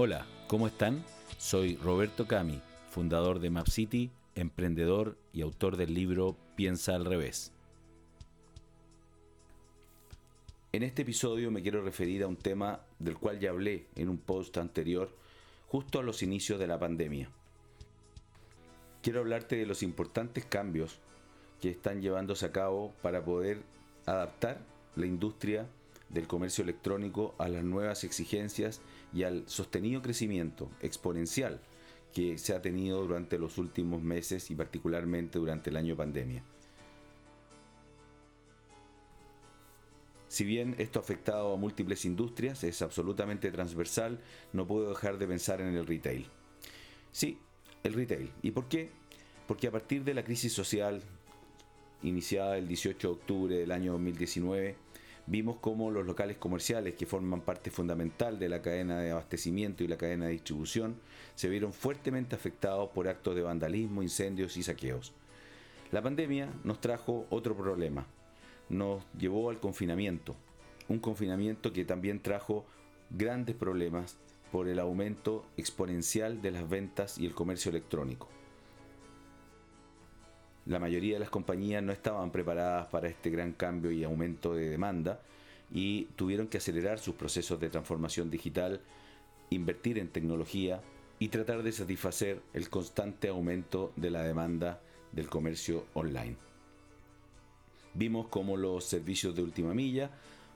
Hola, ¿cómo están? Soy Roberto Cami, fundador de MapCity, emprendedor y autor del libro Piensa al revés. En este episodio me quiero referir a un tema del cual ya hablé en un post anterior, justo a los inicios de la pandemia. Quiero hablarte de los importantes cambios que están llevándose a cabo para poder adaptar la industria del comercio electrónico a las nuevas exigencias y al sostenido crecimiento exponencial que se ha tenido durante los últimos meses y particularmente durante el año pandemia. Si bien esto ha afectado a múltiples industrias, es absolutamente transversal, no puedo dejar de pensar en el retail. Sí, el retail. ¿Y por qué? Porque a partir de la crisis social iniciada el 18 de octubre del año 2019, vimos cómo los locales comerciales que forman parte fundamental de la cadena de abastecimiento y la cadena de distribución se vieron fuertemente afectados por actos de vandalismo, incendios y saqueos. La pandemia nos trajo otro problema, nos llevó al confinamiento, un confinamiento que también trajo grandes problemas por el aumento exponencial de las ventas y el comercio electrónico. La mayoría de las compañías no estaban preparadas para este gran cambio y aumento de demanda y tuvieron que acelerar sus procesos de transformación digital, invertir en tecnología y tratar de satisfacer el constante aumento de la demanda del comercio online. Vimos cómo los servicios de última milla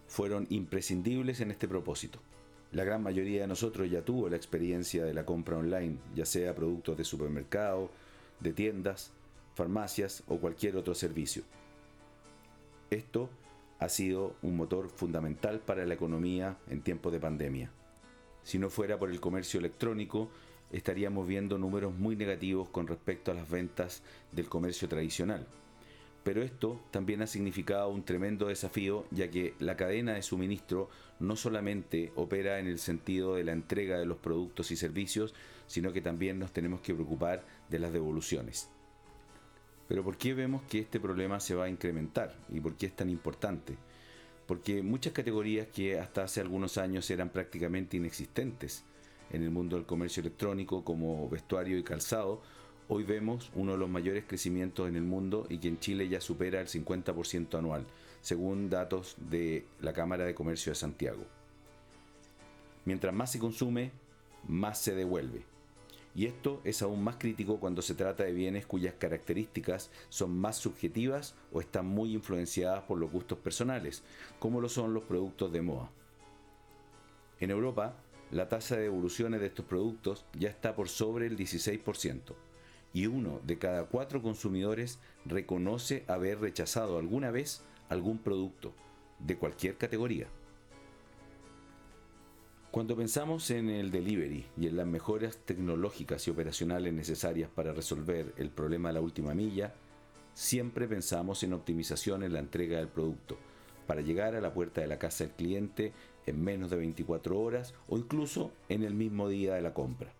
fueron imprescindibles en este propósito. La gran mayoría de nosotros ya tuvo la experiencia de la compra online, ya sea productos de supermercado, de tiendas, farmacias o cualquier otro servicio. Esto ha sido un motor fundamental para la economía en tiempos de pandemia. Si no fuera por el comercio electrónico, estaríamos viendo números muy negativos con respecto a las ventas del comercio tradicional. Pero esto también ha significado un tremendo desafío ya que la cadena de suministro no solamente opera en el sentido de la entrega de los productos y servicios, sino que también nos tenemos que preocupar de las devoluciones. Pero ¿por qué vemos que este problema se va a incrementar y por qué es tan importante? Porque muchas categorías que hasta hace algunos años eran prácticamente inexistentes en el mundo del comercio electrónico como vestuario y calzado, hoy vemos uno de los mayores crecimientos en el mundo y que en Chile ya supera el 50% anual, según datos de la Cámara de Comercio de Santiago. Mientras más se consume, más se devuelve. Y esto es aún más crítico cuando se trata de bienes cuyas características son más subjetivas o están muy influenciadas por los gustos personales, como lo son los productos de moda. En Europa, la tasa de devoluciones de estos productos ya está por sobre el 16%, y uno de cada cuatro consumidores reconoce haber rechazado alguna vez algún producto, de cualquier categoría. Cuando pensamos en el delivery y en las mejoras tecnológicas y operacionales necesarias para resolver el problema de la última milla, siempre pensamos en optimización en la entrega del producto, para llegar a la puerta de la casa del cliente en menos de 24 horas o incluso en el mismo día de la compra.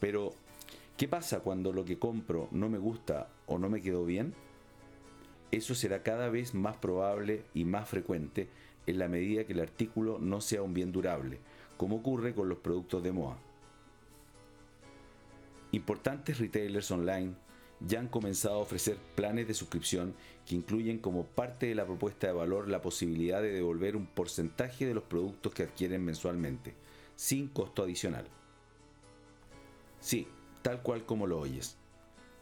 Pero, ¿qué pasa cuando lo que compro no me gusta o no me quedó bien? Eso será cada vez más probable y más frecuente en la medida que el artículo no sea un bien durable, como ocurre con los productos de moda. Importantes retailers online ya han comenzado a ofrecer planes de suscripción que incluyen como parte de la propuesta de valor la posibilidad de devolver un porcentaje de los productos que adquieren mensualmente, sin costo adicional. Sí, tal cual como lo oyes.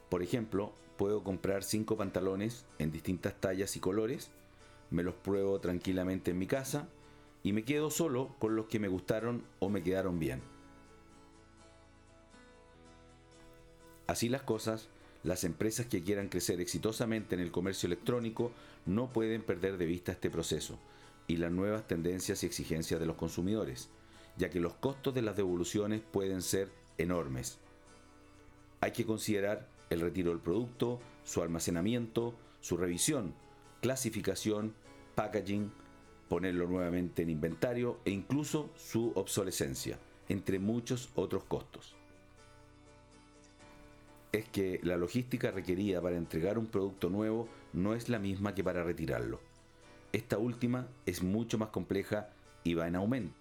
Por ejemplo, puedo comprar 5 pantalones en distintas tallas y colores me los pruebo tranquilamente en mi casa y me quedo solo con los que me gustaron o me quedaron bien. Así las cosas, las empresas que quieran crecer exitosamente en el comercio electrónico no pueden perder de vista este proceso y las nuevas tendencias y exigencias de los consumidores, ya que los costos de las devoluciones pueden ser enormes. Hay que considerar el retiro del producto, su almacenamiento, su revisión, clasificación, packaging, ponerlo nuevamente en inventario e incluso su obsolescencia, entre muchos otros costos. Es que la logística requerida para entregar un producto nuevo no es la misma que para retirarlo. Esta última es mucho más compleja y va en aumento.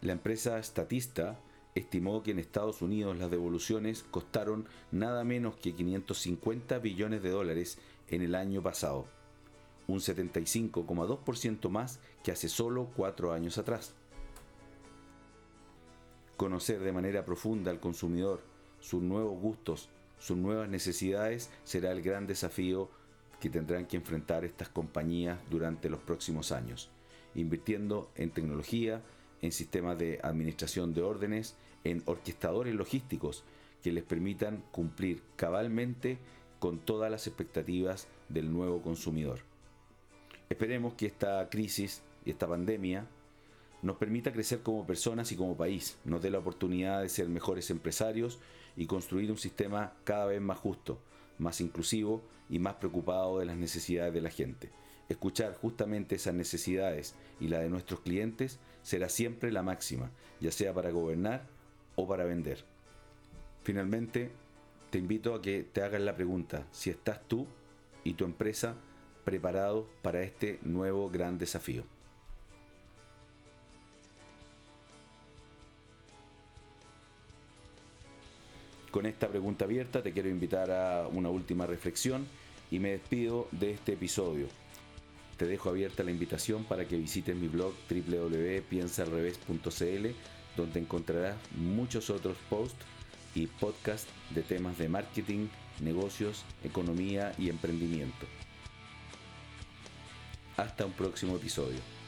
La empresa Statista estimó que en Estados Unidos las devoluciones costaron nada menos que 550 billones de dólares en el año pasado, un 75,2% más que hace solo cuatro años atrás. Conocer de manera profunda al consumidor, sus nuevos gustos, sus nuevas necesidades será el gran desafío que tendrán que enfrentar estas compañías durante los próximos años, invirtiendo en tecnología, en sistemas de administración de órdenes, en orquestadores logísticos que les permitan cumplir cabalmente con todas las expectativas del nuevo consumidor. Esperemos que esta crisis y esta pandemia nos permita crecer como personas y como país, nos dé la oportunidad de ser mejores empresarios y construir un sistema cada vez más justo, más inclusivo y más preocupado de las necesidades de la gente. Escuchar justamente esas necesidades y la de nuestros clientes será siempre la máxima, ya sea para gobernar o para vender. Finalmente, te invito a que te hagas la pregunta si estás tú y tu empresa preparados para este nuevo gran desafío. Con esta pregunta abierta te quiero invitar a una última reflexión y me despido de este episodio. Te dejo abierta la invitación para que visites mi blog www.piensalrevés.cl donde encontrarás muchos otros posts y podcasts de temas de marketing, negocios, economía y emprendimiento. Hasta un próximo episodio.